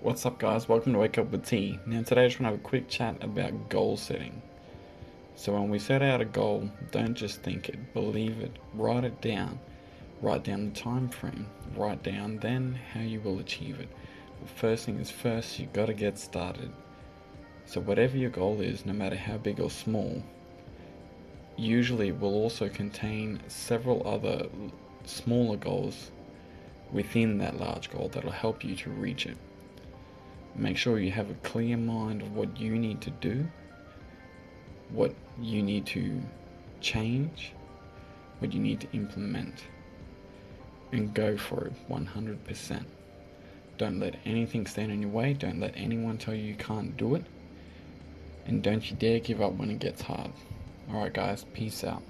What's up, guys? Welcome to Wake Up with T. Now, today I just want to have a quick chat about goal setting. So, when we set out a goal, don't just think it, believe it, write it down. Write down the time frame, write down then how you will achieve it. But first thing is first, you've got to get started. So, whatever your goal is, no matter how big or small, usually will also contain several other smaller goals within that large goal that'll help you to reach it. Make sure you have a clear mind of what you need to do, what you need to change, what you need to implement, and go for it 100%. Don't let anything stand in your way, don't let anyone tell you you can't do it, and don't you dare give up when it gets hard. Alright, guys, peace out.